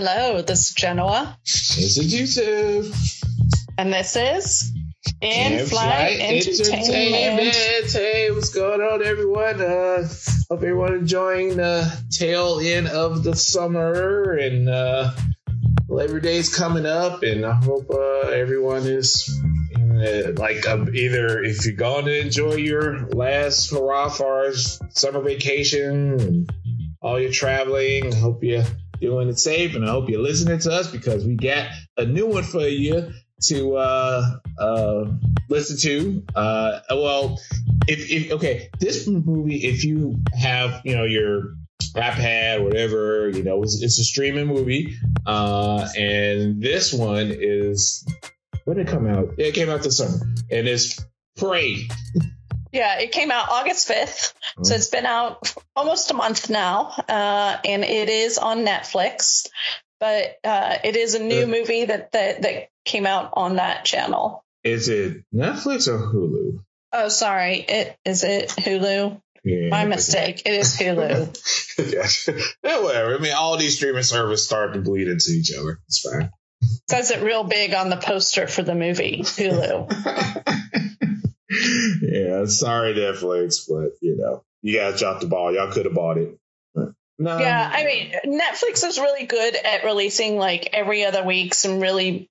Hello, this is Genoa. This is Yusuf. And this is In, In Flight, Entertainment. Hey, what's going on, everyone? Uh, hope everyone enjoying the tail end of the summer and uh, Labor Day's coming up, and I hope uh, everyone is uh, like uh, either if you're going to enjoy your last hurrah for our summer vacation and all your traveling. I hope you're doing it safe, and I hope you're listening to us because we got a new one for you to uh, uh, listen to. Uh, well, if, if okay, this movie, if you have you know your iPad, or whatever, you know, it's, it's a streaming movie, uh, and this one is when did it come out? It came out this summer, and it's Prey. Yeah, it came out August 5th. Mm. So it's been out almost a month now. Uh, and it is on Netflix. But uh, it is a new Uh. movie that, that, that came out on that channel. Is it Netflix or Hulu? Oh, sorry. It is it Hulu? Yeah, My mistake. It is Hulu. yeah. yeah, whatever. I mean, all these streaming services start to bleed into each other. It's fine. Says it real big on the poster for the movie Hulu. yeah, sorry Netflix, but you know, you guys dropped the ball. Y'all could have bought it. But, no. Yeah, I mean, Netflix is really good at releasing like every other week some really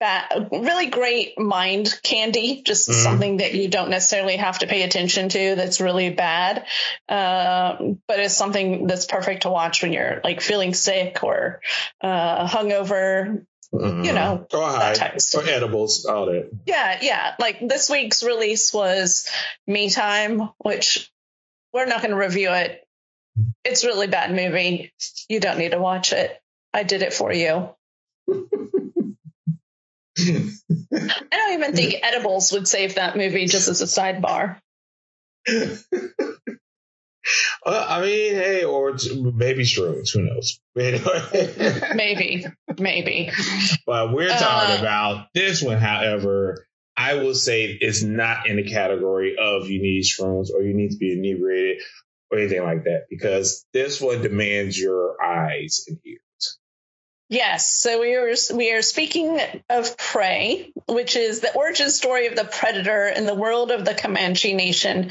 bad, really great mind candy, just Mhm. something that you don't necessarily have to pay attention to that's really bad. Um, but it's something that's perfect to watch when you're like feeling sick or uh, hungover, Mhm. you know, or high, that type of stuff. or edibles, all that. Yeah, yeah. Like this week's release was Me Time, which we're not going to review it. It's really bad movie. You don't need to watch it. I did it for you. I don't even think edibles would save that movie just as a sidebar. Well, I mean, hey, or it's maybe shrooms. Who knows? Maybe, maybe. But we're talking Uh, about this one, however, I will say it's not in the category of you need shrooms or you need to be inebriated or anything like that because this one demands your eyes and ears. Yes. So we are we are speaking of Prey, which is the origin story of the predator in the world of the Comanche Nation.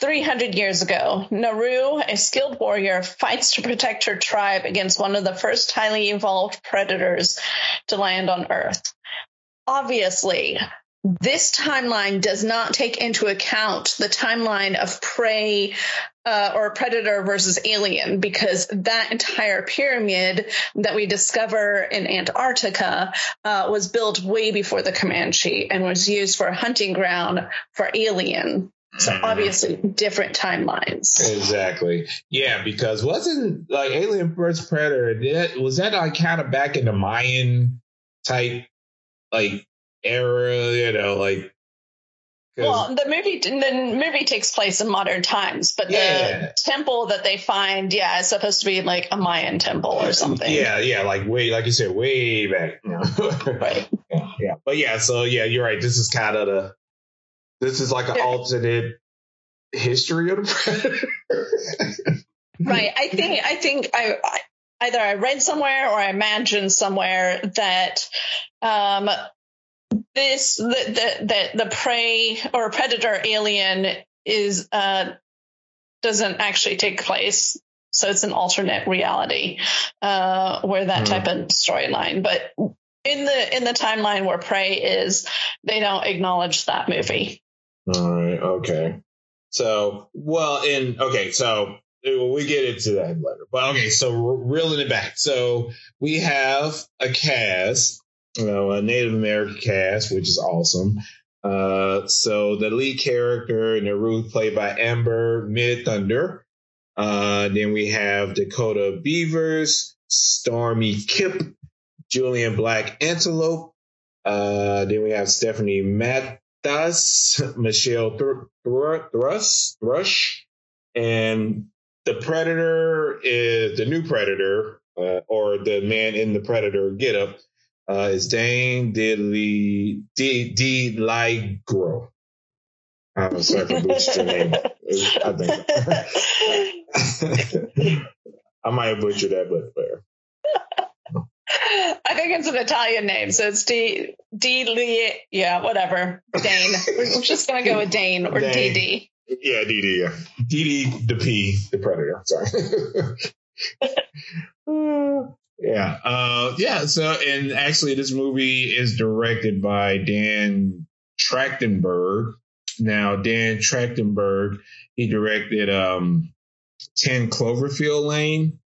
300 years ago, Naru, a skilled warrior, fights to protect her tribe against one of the first highly evolved predators to land on Earth. Obviously, this timeline does not take into account the timeline of prey uh, or predator versus alien because that entire pyramid that we discover in Antarctica uh, was built way before the Comanche and was used for a hunting ground for alien. So obviously different timelines. Exactly. Yeah, because wasn't like Alien vs Predator? That, was that like kind of back in the Mayan type like era? You know, like Well, the movie the movie takes place in modern times, but the Yeah. temple that they find, yeah, is supposed to be like a Mayan temple or something. Yeah, yeah, like way, like you said, way back. Right. yeah, yeah, but yeah, so yeah, you're right. This is kind of the, this is like an Yeah. alternate history of the predator. right i think i think I, I either i read somewhere or i imagined somewhere that um this the the the, the prey or predator alien is uh doesn't actually take place so it's an alternate reality uh where that Hmm. type of storyline but in the in the timeline where prey is they don't acknowledge that movie All right, okay. So, well, in okay, so we get into that later. But okay, so re- reeling it back. So we have a cast, you know, a Native American cast, which is awesome. Uh, so the lead character, Naru, played by Amber Midthunder. Uh, then we have Dakota Beavers, Stormee Kipp, Julian Black Antelope. Uh, then we have Stephanie Matt Michelle Thr- Thr- Thrush, Thrush, and the Predator is the new Predator, uh, or the man in the Predator getup, uh, is Dane Diddley D D Ligro. I'm sorry for butchering your name. I think I might have butchered that, but fair. I think it's an Italian name, so it's D D Lee. Yeah, whatever. Dane. We're just gonna go with Dane or Dane. DD. Yeah, DD. Yeah, DD the P, the predator. Sorry. yeah. Uh, yeah. So, and actually, this movie is directed by Dan Trachtenberg. Now, Dan Trachtenberg, he directed um, 10 Cloverfield Lane.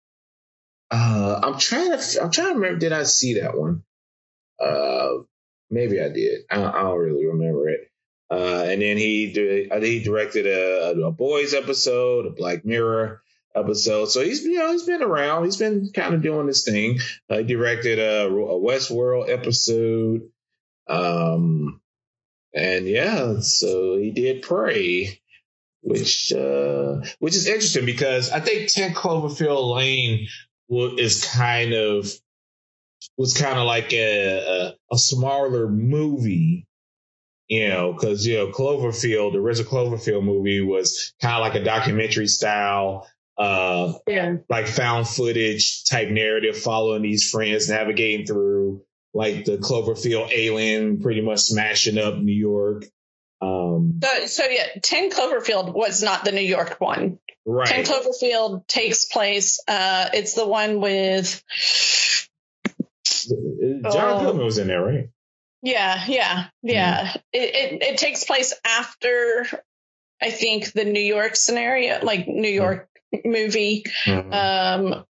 Uh, I'm trying to, I'm trying to remember. Did I see that one? Uh, maybe I did. I, I don't really remember it. Uh, and then he think he directed a, a boys episode, a Black Mirror episode. So he's you know he's been around. He's been kind of doing this thing. Uh, he directed a, a Westworld episode. Um, and yeah, so he did Prey, which uh, which is interesting because I think Ten Cloverfield Lane is kind of was kind of like a, a, a smaller movie you know, because you know Cloverfield, the original Cloverfield movie was kind of like a documentary style, uh, Yeah. like found footage type narrative, following these friends navigating through like the Cloverfield alien, pretty much smashing up New York. Um, So, so yeah, 10 Cloverfield was not the New York one. Right. 10. Cloverfield takes place, uh, it's the one with, John Oh. Pillman was in there, right? yeah, yeah, yeah. It, it, it takes place after, I think, the New York scenario, like New York movie. Mhm. um,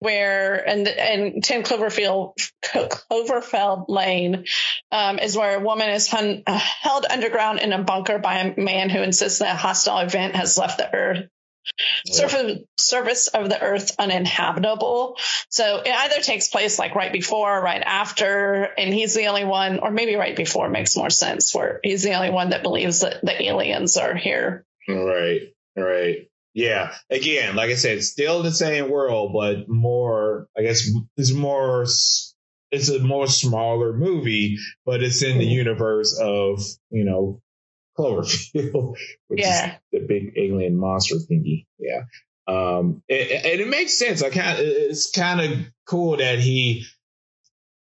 where and and 10 Cloverfield Cloverfield Lane um, is where a woman is hun, uh, held underground in a bunker by a man who insists that a hostile event has left the earth surface surface of the earth uninhabitable. So it either takes place like right before or right after, and he's the only one, or maybe right before makes more sense, where he's the only one that believes that the aliens are here. Right, right. Yeah. Again, like I said, still the same world, but more, I guess, it's more, it's a more smaller movie, but it's in the universe of, you know, Cloverfield, which Yeah. is the big alien monster thingy. Yeah. Um, and, and it makes sense. I kind it's kind of cool that he,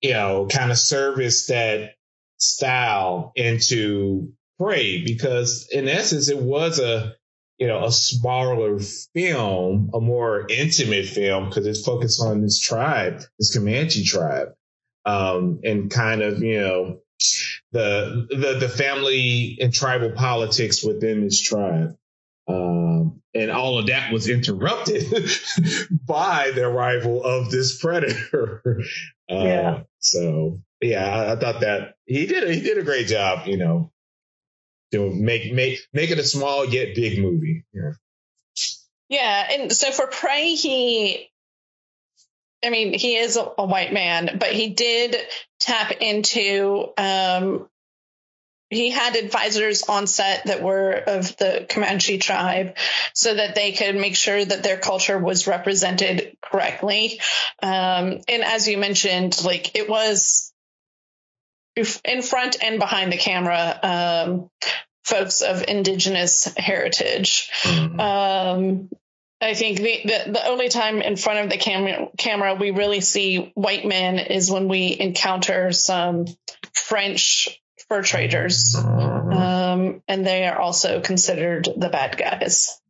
you know, kind of serviced that style into Prey because in essence it was a you know a smaller film, a more intimate film because it's focused on this tribe, this Comanche tribe, um, and kind of you know the the the family and tribal politics within this tribe. Um, and all of that was interrupted by the arrival of this predator. Uh, Yeah. So yeah, I, I thought that he did a, he did a great job. You know, to make make make it a small yet big movie. Yeah. Yeah, and so for Prey, he, I mean, he is a, a white man, but he did tap into. Um, he had advisors on set that were of the Comanche tribe, so that they could make sure that their culture was represented correctly. Um, and as you mentioned, like it was in front and behind the camera, um, folks of indigenous heritage. Um, I think the, the the only time in front of the camera camera we really see white men is when we encounter some French fur traders, um, and they are also considered the bad guys.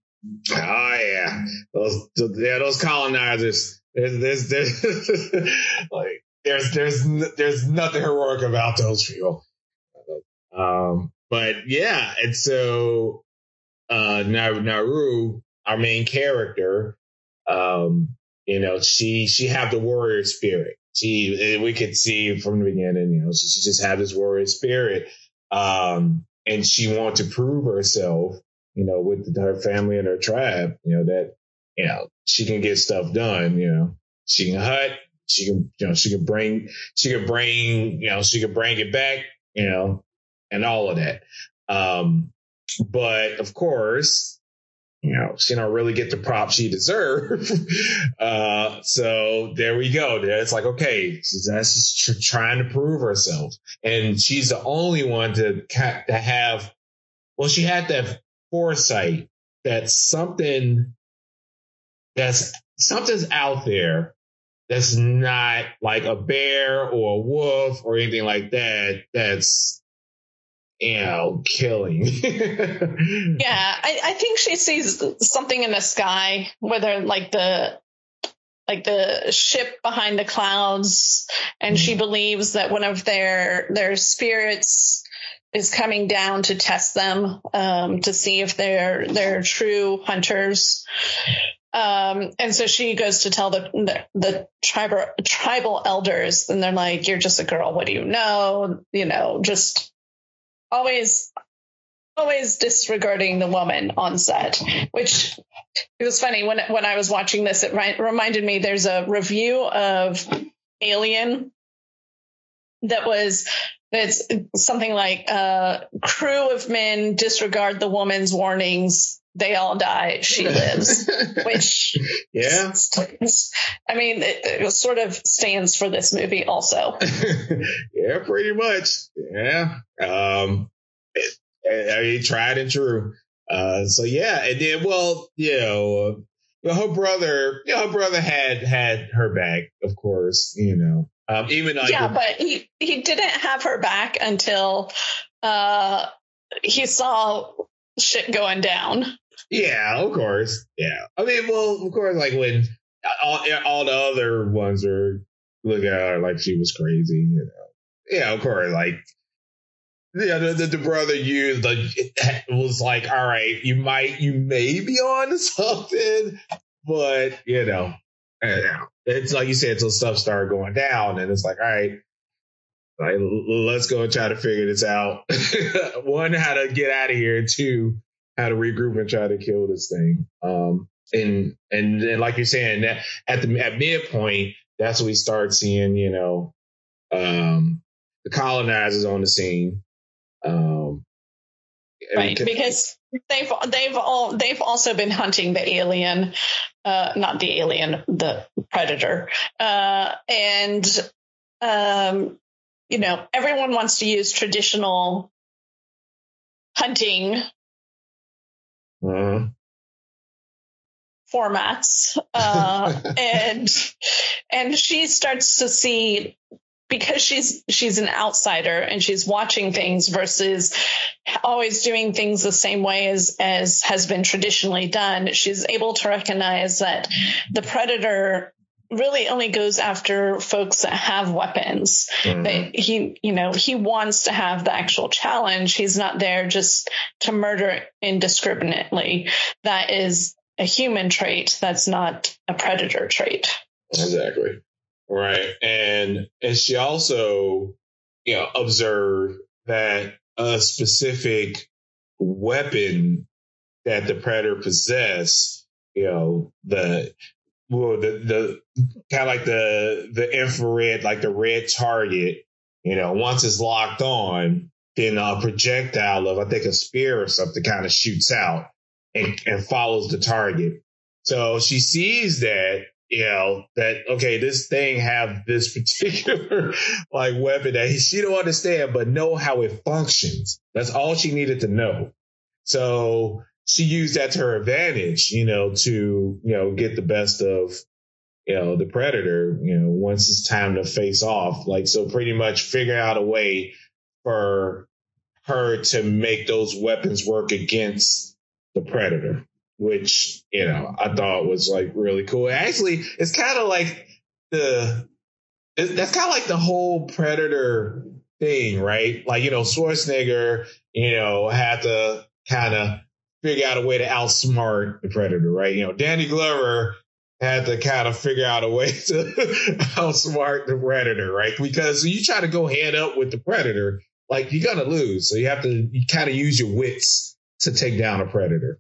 Oh yeah, those yeah those colonizers. There's there's, there's like there's there's there's nothing heroic about those people. Um, but yeah, and so uh, Naru, our main character, um, you know, she she have the warrior spirit. She we could see from the beginning, you know, she, she just had this warrior spirit, um, and she wanted to prove herself you know, with her family and her tribe, you know, that, you know, she can get stuff done, you know, she can hut, she can, you know, she can bring, she can bring, you know, she could bring it back, you know, and all of that. Um, but of course, you know, she don't really get the prop she deserves. uh, so there we go. It's like, okay, she's, she's tr- trying to prove herself and she's the only one to, to have, well, she had that foresight that something that's something's out there that's not like a bear or a wolf or anything like that. That's you know, killing. yeah, I, I think she sees something in the sky, whether like the like the ship behind the clouds, and she mm-hmm. believes that one of their their spirits is coming down to test them um, to see if they're they're true hunters. Um, and so she goes to tell the, the, the tribal tribal elders, and they're like, "You're just a girl. What do you know? You know, just always always disregarding the woman on set, which it was funny when when I was watching this. It reminded me there's a review of Alien that was it's something like uh, crew of men disregard the woman's warnings. They all die. She lives, which yeah, I mean, it, it, sort of stands for this movie also. yeah, pretty much. Yeah. Um, I mean, tried and true. Uh, so yeah, and then well, you know, well, her brother, you know, her brother had had her back, of course, you know. Um, even like yeah, but he he didn't have her back until uh he saw shit going down. Yeah, of course. Yeah, I mean, well, of course, like when all all the other ones are looking at her like she was crazy, you know. Yeah, of course, like yeah, the, the, the brother used like was like, all right, you might, you may be on something, but you know, it's like you said, until stuff started going down, and it's like, all right, like let's go and try to figure this out. One, how to get out of here, two, how to regroup and try to kill this thing. Um, and and then, like you're saying, that at the at midpoint, that's when we start seeing, you know, um, the colonizers on the scene um, right, because they've they've all they've also been hunting the alien, uh, not the alien, the predator, uh, and um, you know everyone wants to use traditional hunting uh-huh. formats, uh, and and she starts to see because she's she's an outsider and she's watching things versus always doing things the same way as as has been traditionally done she's able to recognize that the predator really only goes after folks that have weapons. Mm-hmm. that he you know he wants to have the actual challenge. He's not there just to murder indiscriminately. That is a human trait. That's not a predator trait. Exactly. Right. And and she also, you know, observed that a specific weapon that the predator possessed, you know, the well, the the kind of like the the infrared, like the red target, you know, once it's locked on, then a projectile of I think a spear or something kind of shoots out and, and follows the target. So she sees that you know, that, okay, this thing have this particular like weapon that she don't understand, but know how it functions. That's all she needed to know. So she used that to her advantage, you know, to, you know, get the best of, you know, the predator, you know, once it's time to face off. Like, so pretty much figure out a way for her to make those weapons work against the predator which you know I thought was like really cool. Actually, it's kind of like the that's kind of like the whole Predator thing, right? Like you know Schwarzenegger, you know, had to kind of figure out a way to outsmart the Predator, right? You know, Danny Glover had to kind of figure out a way to outsmart the Predator, right? Because you try to go head up with the Predator, like you're gonna lose. So you have to you kind of use your wits to take down a Predator.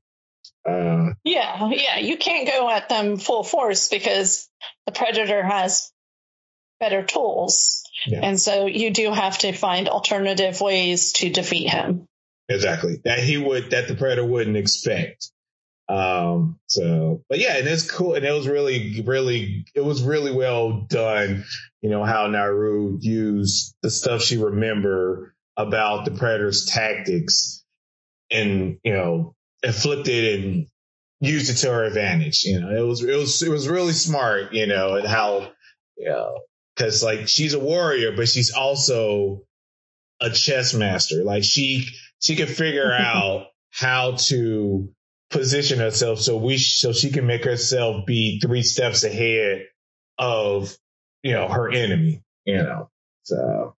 Uh, yeah, yeah, you can't go at them full force because the predator has better tools. Yeah. And so you do have to find alternative ways to defeat him. Exactly. That he would, that the predator wouldn't expect. Um, so, but yeah, and it's cool. And it was really, really, it was really well done. You know, how Naru used the stuff she remember about the predator's tactics and, you know, it and used it to her advantage. You know, it was it was it was really smart. You know, and how Yeah, because like she's a warrior, but she's also a chess master. Like she she can figure out how to position herself so we so she can make herself be three steps ahead of you know her enemy. You know, so.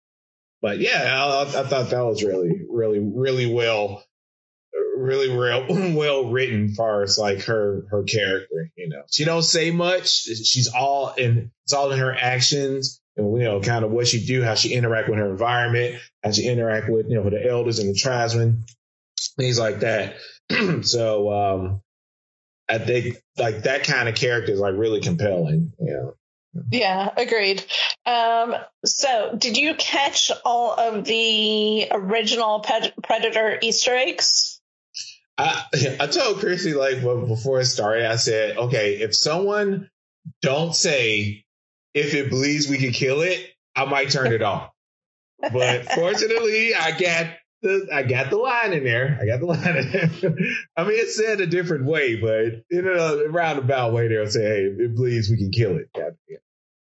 But yeah, I, I thought that was really really really well really real well written far as like her her character you know. She don't say much. She's all in it's all in her actions you know kind of what she do how she interact with her environment how she interact with you know with the elders and the tribesmen things like that so um i think like that kind of character is like really compelling you know yeah, agreed. Um, so, did you catch all of the original Predator Easter eggs? I, I told Chrissy like before it started, I said, okay, if someone don't say if it bleeds, we can kill it, I might turn it off. But fortunately, I got the I got the line in there. I got the line in there. I mean, it said a different way, but in a roundabout way, they'll say, "Hey, if it bleeds, we can kill it."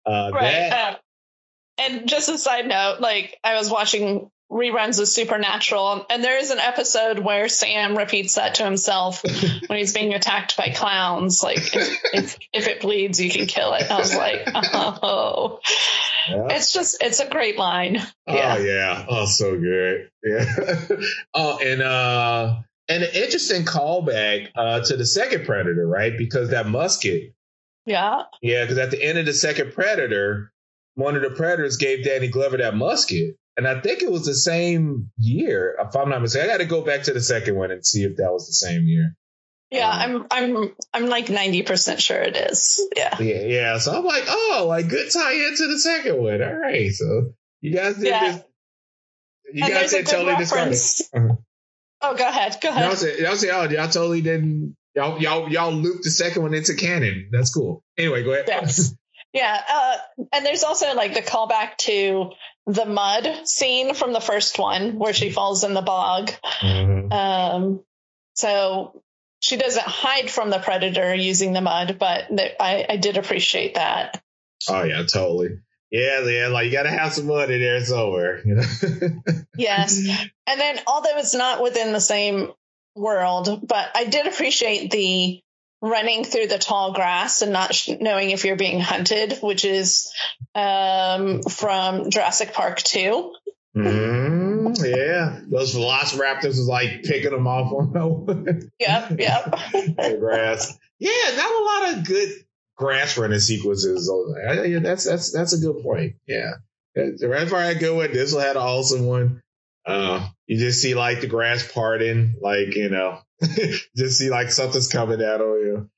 Uh, right. That, and just a side note, like I was watching reruns of Supernatural, and there is an episode where Sam repeats that to himself when he's being attacked by clowns. Like, if, if, if it bleeds, you can kill it. I was like, oh, yeah. it's just, it's a great line. Yeah. Oh yeah, oh so good. Yeah. oh, and uh, and an interesting callback uh to the second Predator, right? Because that musket. Yeah. Yeah, because at the end of the second Predator, one of the Predators gave Danny Glover that musket. And I think it was the same year, if I'm not mistaken. I got to go back to the second one and see if that was the same year. Yeah, um, I'm I'm I'm like ninety percent sure it is. Yeah. Yeah, yeah. So I'm like, oh, like good tie into the second one. All right. So you guys did yeah. this. You and guys did totally discarded. Uh-huh. Oh, go ahead. Go ahead. Y'all say, y'all say, oh, y'all totally didn't. Y'all y'all y'all looped the second one into canon. That's cool. Anyway, go ahead. Yes. Yeah, uh, and there's also like the callback to the mud scene from the first one where she falls in the bog. Mm-hmm. Um, so she doesn't hide from the predator using the mud, but th- I, I did appreciate that. Oh yeah, totally. Yeah, yeah, like you got to have some mud in there somewhere. You know? yes, and then although it's not within the same world, but I did appreciate the running through the tall grass and not sh- knowing if you're being hunted, which is um, from Jurassic Park 2. Mm, yeah, those velociraptors was like picking them off on Yep, yep. the grass. Yeah, not a lot of good grass running sequences. Yeah, that's that's that's a good point. Yeah, the Reservoir had a good one. This one had an awesome one. Uh, you just see like the grass parting, like you know, just see like something's coming out on you.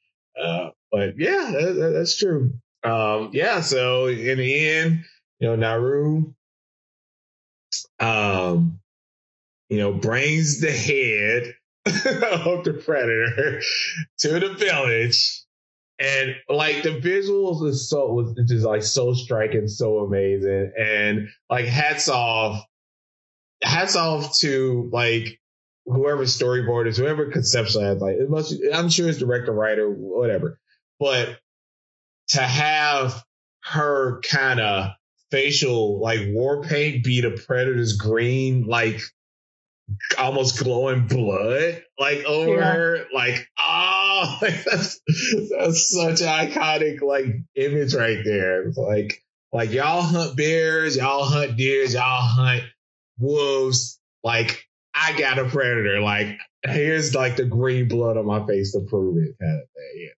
Uh, but yeah, that, that's true. Um, yeah. So in the end, you know, Naru, um, you know, brings the head of the predator to the village. And like the visuals is so was just like so striking, so amazing. And like hats off, hats off to like whoever storyboard is, whoever conceptualized, like it must, I'm sure it's director, writer, whatever. But to have her kind of facial like war paint be the predator's green, like almost glowing blood, like over yeah. her, like oh, like, that's that's such an iconic like image right there. It's like like y'all hunt bears, y'all hunt deers, y'all hunt wolves. Like I got a predator. Like here's like the green blood on my face to prove it, kind of thing.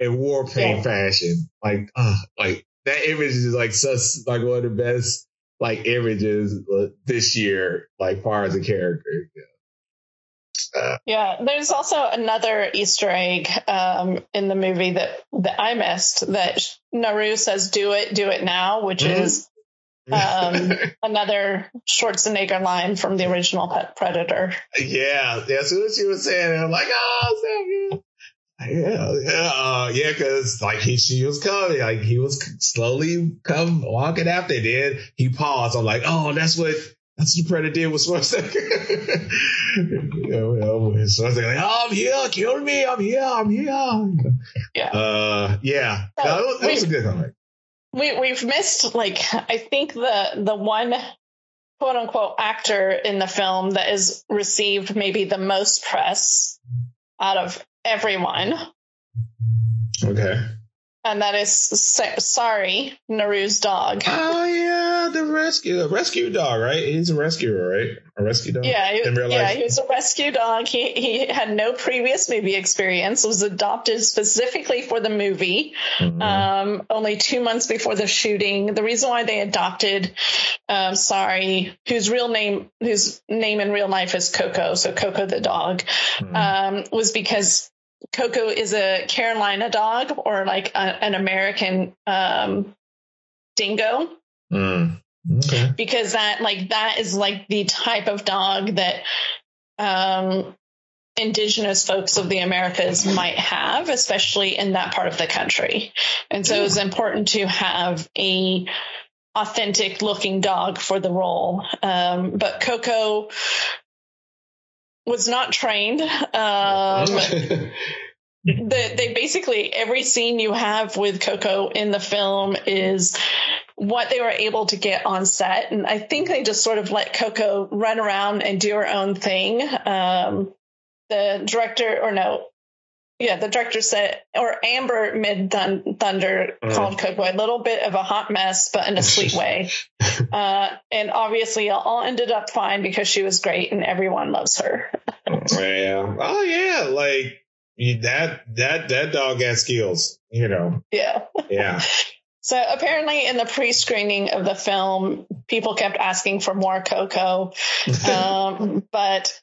Yeah. In war paint yeah. fashion, like uh, like that image is like such like one of the best like images uh, this year, like far as a character. Yeah. Uh, yeah, there's also another Easter egg um, in the movie that that I missed that Naru says, "Do it, do it now," which mm-hmm. is um, another Schwarzenegger line from the original Pet Predator. Yeah, that's what she was saying. I'm like, oh, yeah, yeah, uh, yeah, because like he, she was coming, like he was slowly come walking after. Then he paused. I'm like, oh, that's what that's what the Predator did with Schwarzenegger. you know, Schwarzenegger like, oh, I'm here, kill me, I'm here, I'm here. Yeah, uh, yeah, that, was, that was a good comeback. We we've missed like I think the the one quote unquote actor in the film that has received maybe the most press out of everyone. Okay. And that is sorry, Naru's dog. Oh yeah, the rescue, a rescue dog, right? He's a rescuer, right? A rescue dog. Yeah, he, yeah, he was a rescue dog. He he had no previous movie experience. Was adopted specifically for the movie. Mm-hmm. Um, only two months before the shooting. The reason why they adopted, um, sorry, whose real name, whose name in real life is Coco, so Coco the dog, mm-hmm. um, was because Coco is a Carolina dog or like a, an American um, dingo. Mm, okay. Because that like that is like the type of dog that um, indigenous folks of the Americas might have, especially in that part of the country. And so it's important to have a authentic looking dog for the role. Um, but Coco was not trained. Um, the, they basically every scene you have with Coco in the film is what they were able to get on set, and I think they just sort of let Coco run around and do her own thing. Um, the director, or no, yeah, the director said, or Amber Midthunder mm. called Coco a little bit of a hot mess, but in a sweet way. Uh, and obviously, it all ended up fine because she was great and everyone loves her. yeah. Oh, yeah. Like, that that that dog has skills, you know. Yeah. Yeah. So apparently, in the pre-screening of the film, people kept asking for more Coco, um, but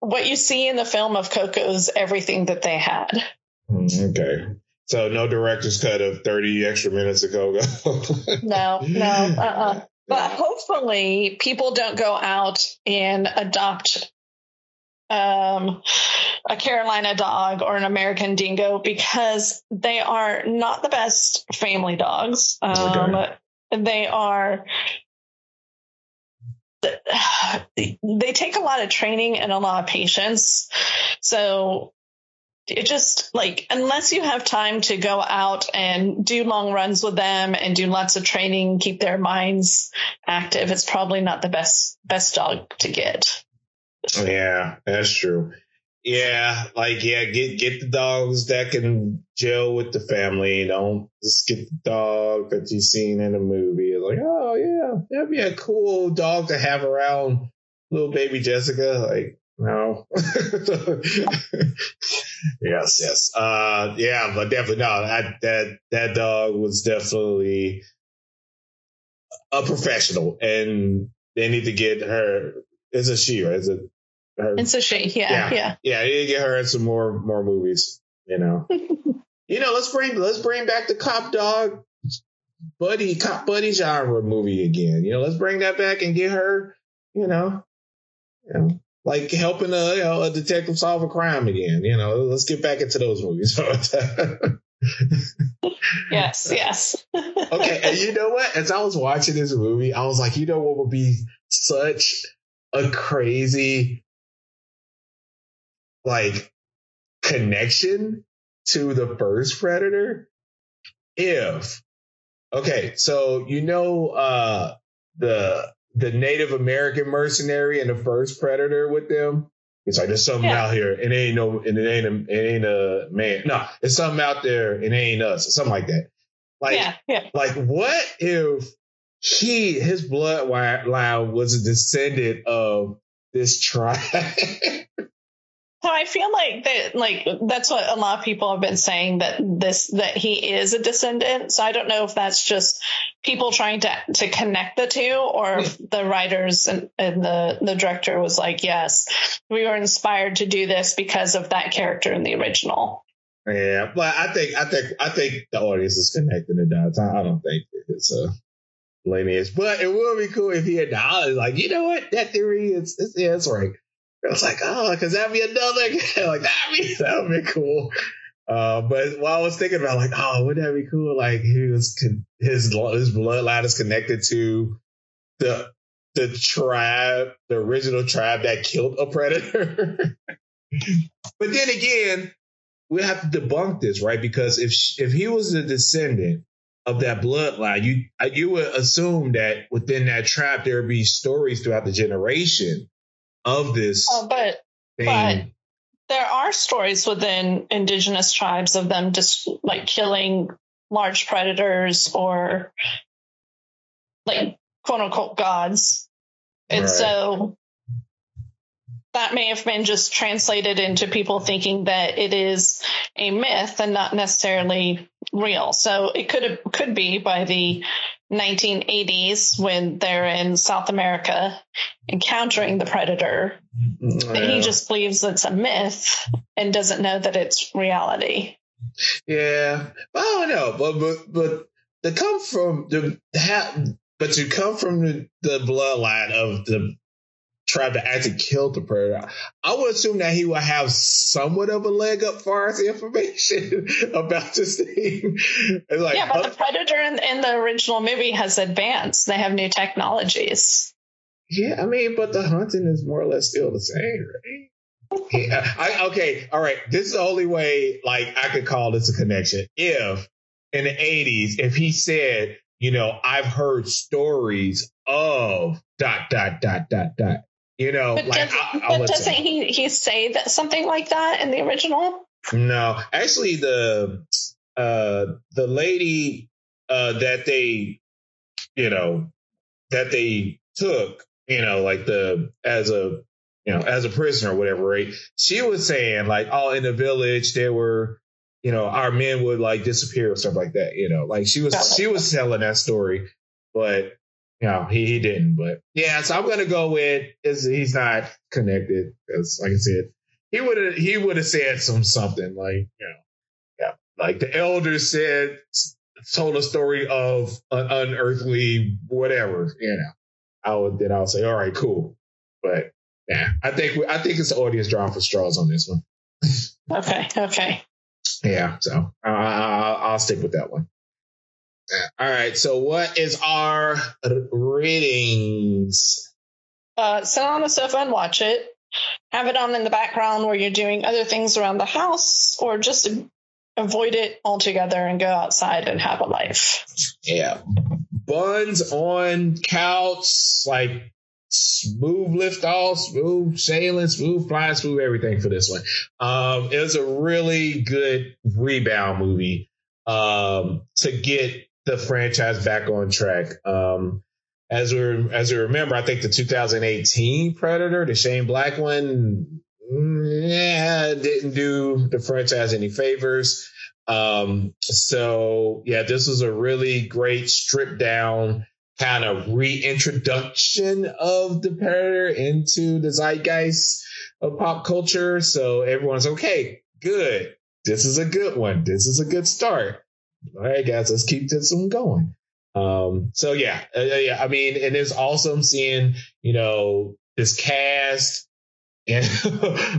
what you see in the film of Coco is everything that they had. Mm, okay. So no director's cut of 30 extra minutes of Coco. no, no, uh-uh. But hopefully people don't go out and adopt um, a Carolina dog or an American dingo because they are not the best family dogs. Um, okay. They are. They take a lot of training and a lot of patience. So it just like unless you have time to go out and do long runs with them and do lots of training keep their minds active it's probably not the best best dog to get yeah, that's true. Yeah, like yeah, get get the dogs that can gel with the family. Don't just get the dog that you've seen in a movie. Like, oh yeah, that'd be a cool dog to have around little baby Jessica. Like, no. yes, yes. Uh yeah, but definitely no, that that that dog was definitely a professional and they need to get her it's a she, right? It's a her, it's a she. Yeah, yeah, yeah. Yeah, you need to get her in some more more movies. You know, you know. Let's bring let's bring back the cop dog buddy cop buddy genre movie again. You know, let's bring that back and get her. You know, you know like helping a you know a detective solve a crime again. You know, let's get back into those movies. yes, yes. okay, and you know what? As I was watching this movie, I was like, you know what would be such a crazy like connection to the first predator? If okay so you know uh the the native american mercenary and the first predator with them? It's like there's something yeah. out here. And it ain't no and it ain't a it ain't a man. No it's something out there and it ain't us. Or something like that. Like yeah, yeah. like what if he his bloodline was a descendant of this tribe So I feel like that, like that's what a lot of people have been saying that this that he is a descendant. So I don't know if that's just people trying to to connect the two, or if hmm. the writers and, and the the director was like, yes, we were inspired to do this because of that character in the original. Yeah, but I think I think I think the audience is connecting the dots. I don't think it's a lineage, but it would be cool if he had knowledge. Like, you know what, that theory is, is yeah, it's right. I was like, oh, because that'd be another like that'd be that would be cool. Uh, but while I was thinking about like, oh, wouldn't that be cool? Like he was con- his his bloodline is connected to the the tribe, the original tribe that killed a predator. but then again, we have to debunk this, right? Because if if he was a descendant of that bloodline, you you would assume that within that tribe there would be stories throughout the generation of this. Oh, but thing. but there are stories within indigenous tribes of them just like killing large predators or like quote unquote gods. And right. so that may have been just translated into people thinking that it is a myth and not necessarily real. So it could have, could be by the 1980s when they're in South America encountering the predator. Yeah. He just believes it's a myth and doesn't know that it's reality. Yeah, I don't know, but but but to come from the but to come from the, the bloodline of the tried to actually kill the predator, I would assume that he would have somewhat of a leg up far as information about this thing. Like, yeah, but the predator in, in, the original movie has advanced. They have new technologies. Yeah, I mean, but the hunting is more or less still the same, right? Yeah, I, okay, all right. This is the only way, like, I could call this a connection. If in the 80s, if he said, you know, I've heard stories of dot, dot, dot, dot, dot. You know, but like does, I, but doesn't he he say that something like that in the original? No, actually, the uh the lady uh that they you know that they took you know like the as a you know as a prisoner or whatever right? She was saying like oh in the village there were you know our men would like disappear or stuff like that you know? Like she was she was telling that story but no, he, he didn't. But yeah, so I'm gonna go with is he's not connected because, like I said, he would have he would have said some something like you know, yeah, like the elders said told a story of an unearthly whatever. You know, I would then I'll say, all right, cool. But yeah, I think I think it's the audience drawing for straws on this one. okay. Okay. Yeah. So uh, I'll stick with that one. All right. So, what is our ratings? Uh, sit on the sofa and watch it. Have it on in the background where you're doing other things around the house, or just avoid it altogether and go outside and have a life. Yeah. Buns on couch, like smooth lift off, smooth sailing, smooth flying, smooth everything for this one. Um, it was a really good rebound movie um, to get the franchise back on track. Um, as we as we remember, I think the 2018 Predator, the Shane Black one, yeah, didn't do the franchise any favors. Um, so yeah, this was a really great stripped down kind of reintroduction of the Predator into the zeitgeist of pop culture. So everyone's okay, good. This is a good one. This is a good start all right, guys, let's keep this one going. Um, so yeah, uh, yeah, I mean, and it's awesome seeing, you know, this cast and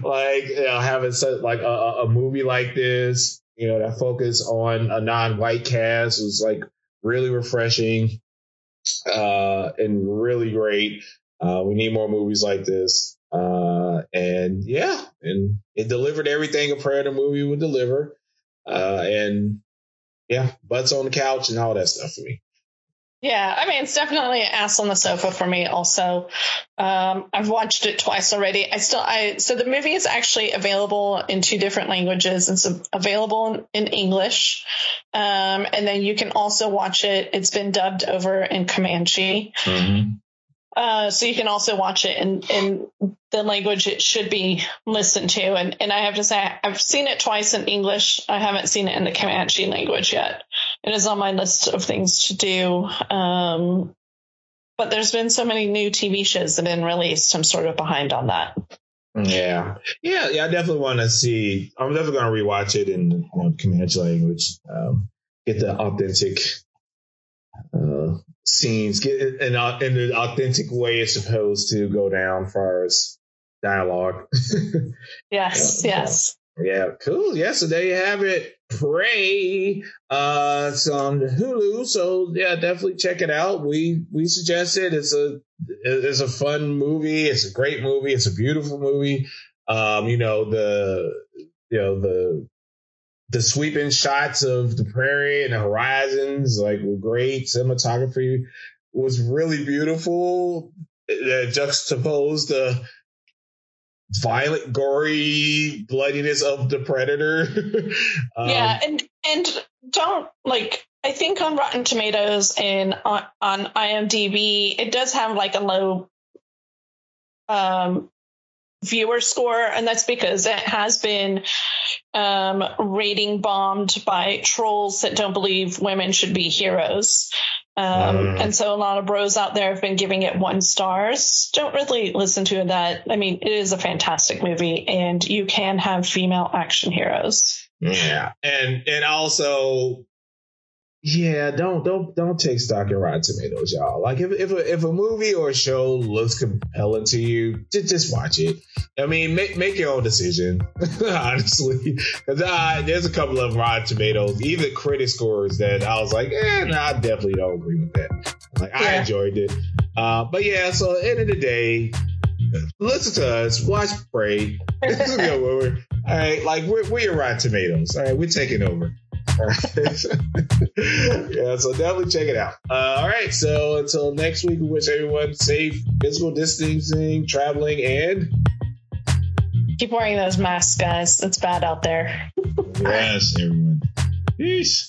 like, you know, having such like a, a movie like this, you know, that focus on a non-white cast was like really refreshing, uh, and really great. Uh, we need more movies like this. Uh, and yeah, and it delivered everything a Predator movie would deliver. Uh, and yeah, butts on the couch and all that stuff for me. Yeah, I mean, it's definitely an ass on the sofa for me. Also, um, I've watched it twice already. I still, I so the movie is actually available in two different languages. It's available in English, um, and then you can also watch it. It's been dubbed over in Comanche. Mm-hmm. Uh, so you can also watch it in, in the language it should be listened to. And, and I have to say, I've seen it twice in English. I haven't seen it in the Comanche language yet. It is on my list of things to do. Um, but there's been so many new TV shows that have been released. I'm sort of behind on that. Yeah, yeah, yeah. I definitely want to see. I'm definitely going to rewatch it in you know, Comanche language. Um, get the authentic uh, scenes get in, in the authentic way it's supposed to go down far as dialogue. yes, yeah, yes. yeah, cool. Yeah, so there you have it. Prey. Uh it's on Hulu. So yeah, definitely check it out. We we suggest it. It's a it's a fun movie. It's a great movie. It's a beautiful movie. Um, you know, the you know, the the sweeping shots of the prairie and the horizons, like were great. Cinematography was really beautiful. It, juxtaposed the violent, gory bloodiness of the predator. um, yeah, and and don't like. I think on Rotten Tomatoes and on, on IMDb, it does have like a low um, viewer score, and that's because it has been um, rating bombed by trolls that don't believe women should be heroes. Um, mm. And so a lot of bros out there have been giving it one stars. Don't really listen to that. I mean, it is a fantastic movie, and you can have female action heroes. Yeah, and and also yeah, don't don't don't take stock in Rotten Tomatoes, y'all. Like if if a, if a movie or a show looks compelling to you, just, just watch it. I mean, make make your own decision, honestly. Because uh, there's a couple of Rotten Tomatoes, even critic scores that I was like, eh, no, I definitely don't agree with that. Like yeah. I enjoyed it, uh, but yeah. So end of the day, listen to us, watch Prey. this is good. All right, like we're we're Rotten Tomatoes. All right, we're taking over. yeah, so definitely check it out. Uh, all right, so until next week, we wish everyone safe physical distancing, traveling, and keep wearing those masks, guys. It's bad out there. yes, everyone. Peace.